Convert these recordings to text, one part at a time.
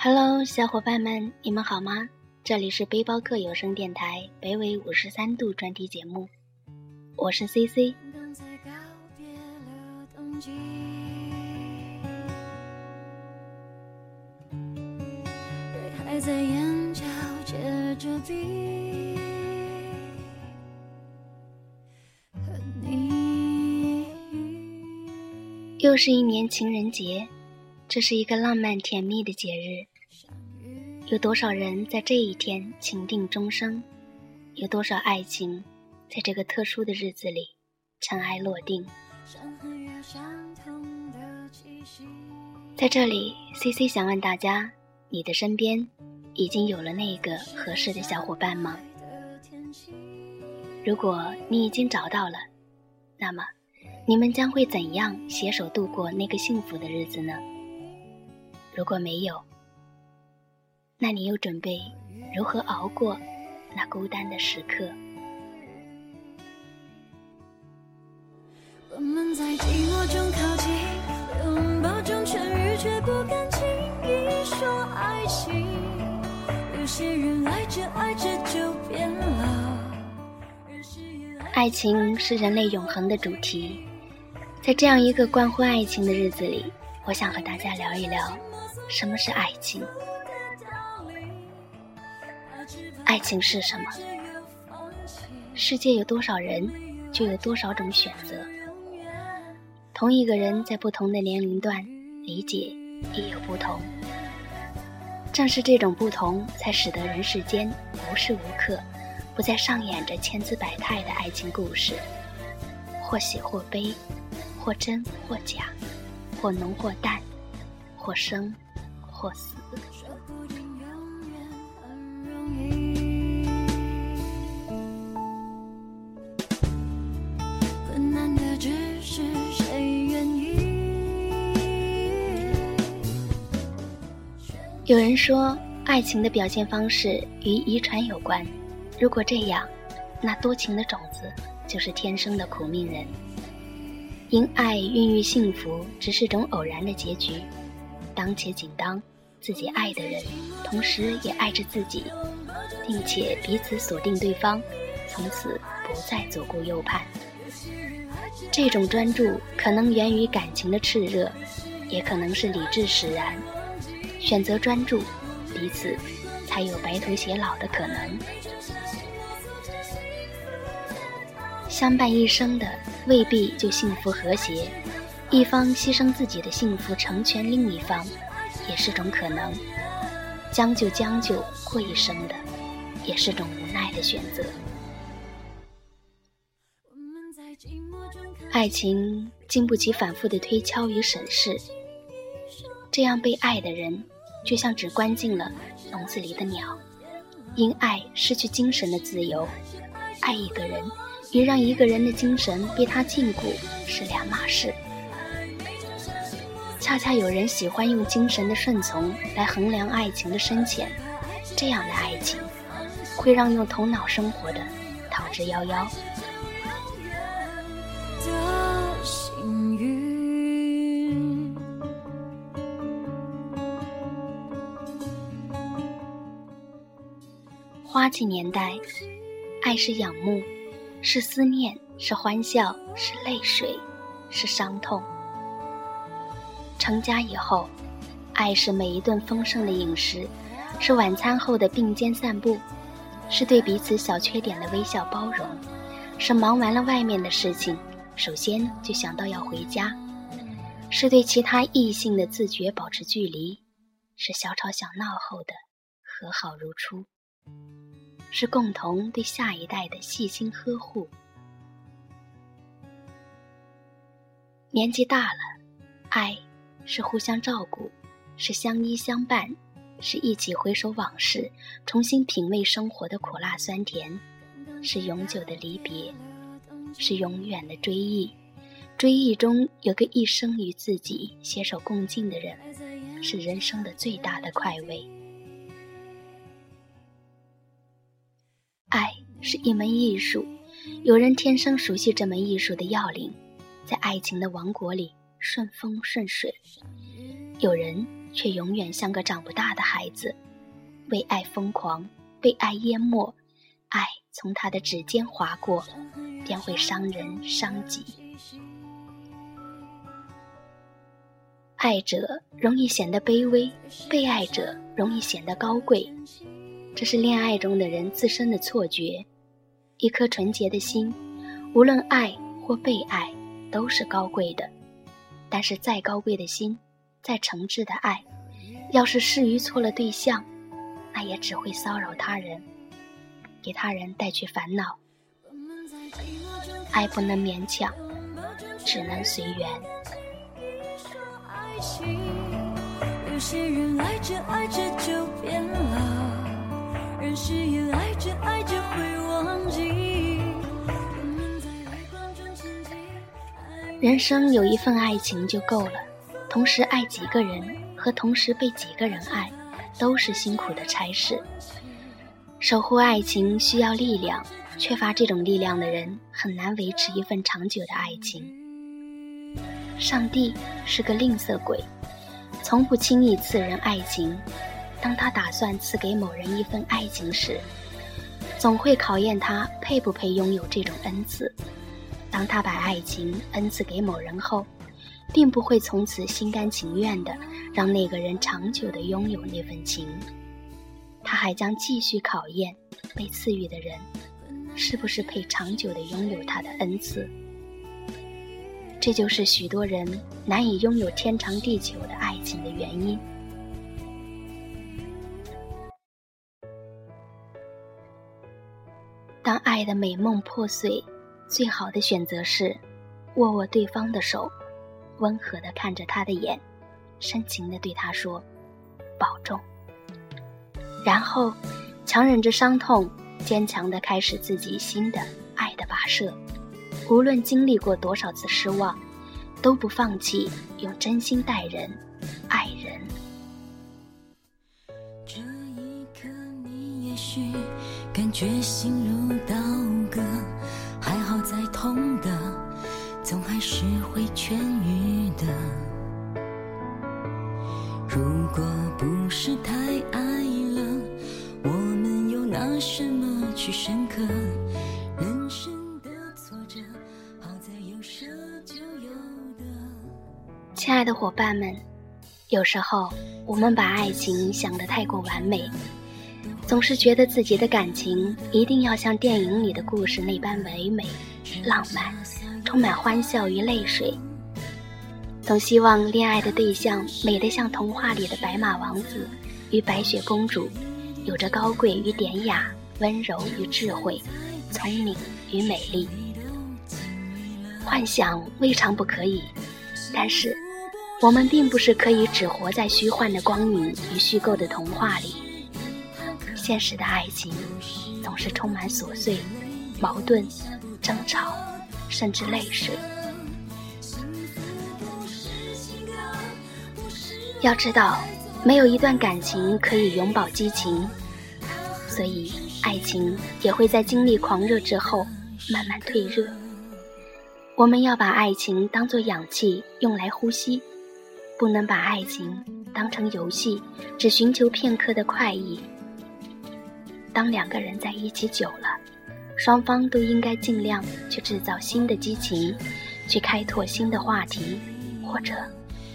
Hello，小伙伴们，你们好吗？这里是背包客有声电台北纬五十三度专题节目，我是 CC。又是一年情人节。这是一个浪漫甜蜜的节日，有多少人在这一天情定终生？有多少爱情在这个特殊的日子里尘埃落定？在这里，C C 想问大家：你的身边已经有了那个合适的小伙伴吗？如果你已经找到了，那么你们将会怎样携手度过那个幸福的日子呢？如果没有，那你又准备如何熬过那孤单的时刻？我们在寂寞中靠近，拥抱中痊愈，却不敢轻易说爱情。有些人爱着爱着就变了。爱情是人类永恒的主题，在这样一个关乎爱情的日子里，我想和大家聊一聊。什么是爱情？爱情是什么？世界有多少人，就有多少种选择。同一个人在不同的年龄段理解也有不同。正是这种不同，才使得人世间无时无刻不在上演着千姿百态的爱情故事，或喜或悲，或真或假，或浓或淡，或生。或死。有人说，爱情的表现方式与遗传有关。如果这样，那多情的种子就是天生的苦命人。因爱孕育幸福，只是种偶然的结局。当且仅当自己爱的人，同时也爱着自己，并且彼此锁定对方，从此不再左顾右盼。这种专注可能源于感情的炽热，也可能是理智使然。选择专注，彼此才有白头偕老的可能。相伴一生的未必就幸福和谐。一方牺牲自己的幸福成全另一方，也是种可能；将就将就过一生的，也是种无奈的选择。爱情经不起反复的推敲与审视，这样被爱的人，就像只关进了笼子里的鸟，因爱失去精神的自由。爱一个人，与让一个人的精神被他禁锢是两码事。恰恰有人喜欢用精神的顺从来衡量爱情的深浅，这样的爱情会让用头脑生活的逃之夭夭。花季年代，爱是仰慕，是思念，是欢笑，是泪水，是伤痛。成家以后，爱是每一顿丰盛的饮食，是晚餐后的并肩散步，是对彼此小缺点的微笑包容，是忙完了外面的事情，首先就想到要回家，是对其他异性的自觉保持距离，是小吵小闹后的和好如初，是共同对下一代的细心呵护。年纪大了，爱。是互相照顾，是相依相伴，是一起回首往事，重新品味生活的苦辣酸甜，是永久的离别，是永远的追忆。追忆中有个一生与自己携手共进的人，是人生的最大的快慰。爱是一门艺术，有人天生熟悉这门艺术的要领，在爱情的王国里。顺风顺水，有人却永远像个长不大的孩子，为爱疯狂，被爱淹没，爱从他的指尖划过，便会伤人伤己。爱者容易显得卑微，被爱者容易显得高贵，这是恋爱中的人自身的错觉。一颗纯洁的心，无论爱或被爱，都是高贵的。但是再高贵的心，再诚挚的爱，要是适于错了对象，那也只会骚扰他人，给他人带去烦恼。爱不能勉强，只能随缘。有些人爱着爱着就变了，人誓言爱着爱着会人生有一份爱情就够了，同时爱几个人和同时被几个人爱，都是辛苦的差事。守护爱情需要力量，缺乏这种力量的人很难维持一份长久的爱情。上帝是个吝啬鬼，从不轻易赐人爱情。当他打算赐给某人一份爱情时，总会考验他配不配拥有这种恩赐。当他把爱情恩赐给某人后，并不会从此心甘情愿地让那个人长久地拥有那份情。他还将继续考验被赐予的人，是不是配长久地拥有他的恩赐。这就是许多人难以拥有天长地久的爱情的原因。当爱的美梦破碎，最好的选择是握握对方的手，温和的看着他的眼，深情的对他说：“保重。”然后强忍着伤痛，坚强的开始自己新的爱的跋涉。无论经历过多少次失望，都不放弃用真心待人、爱人。这一刻，你也许感觉心如刀是会痊愈的。如果不是太爱了，我们又拿什么去深刻？人生的挫折，好在有舍就有得亲爱的伙伴们，有时候我们把爱情想得太过完美，总是觉得自己的感情一定要像电影里的故事那般唯美、浪漫，充满欢笑与泪水。总希望恋爱的对象美得像童话里的白马王子与白雪公主，有着高贵与典雅、温柔与智慧、聪明与美丽。幻想未尝不可以，但是。我们并不是可以只活在虚幻的光影与虚构的童话里，现实的爱情总是充满琐碎、矛盾、争吵，甚至泪水。要知道，没有一段感情可以永葆激情，所以爱情也会在经历狂热之后慢慢退热。我们要把爱情当作氧气，用来呼吸。不能把爱情当成游戏，只寻求片刻的快意。当两个人在一起久了，双方都应该尽量去制造新的激情，去开拓新的话题，或者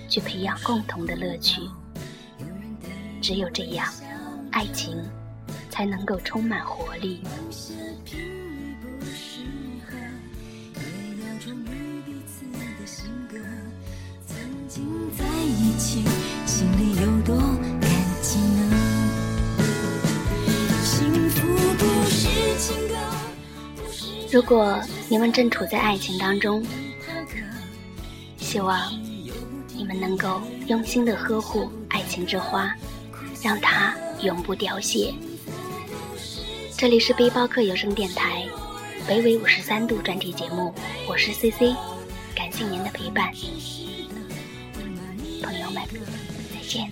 去培养共同的乐趣。只有这样，爱情才能够充满活力。曾经在一起如果你们正处在爱情当中，希望你们能够用心的呵护爱情之花，让它永不凋谢。这里是背包客有声电台，北纬五十三度专题节目，我是 C C，感谢您的陪伴。朋友们，再见。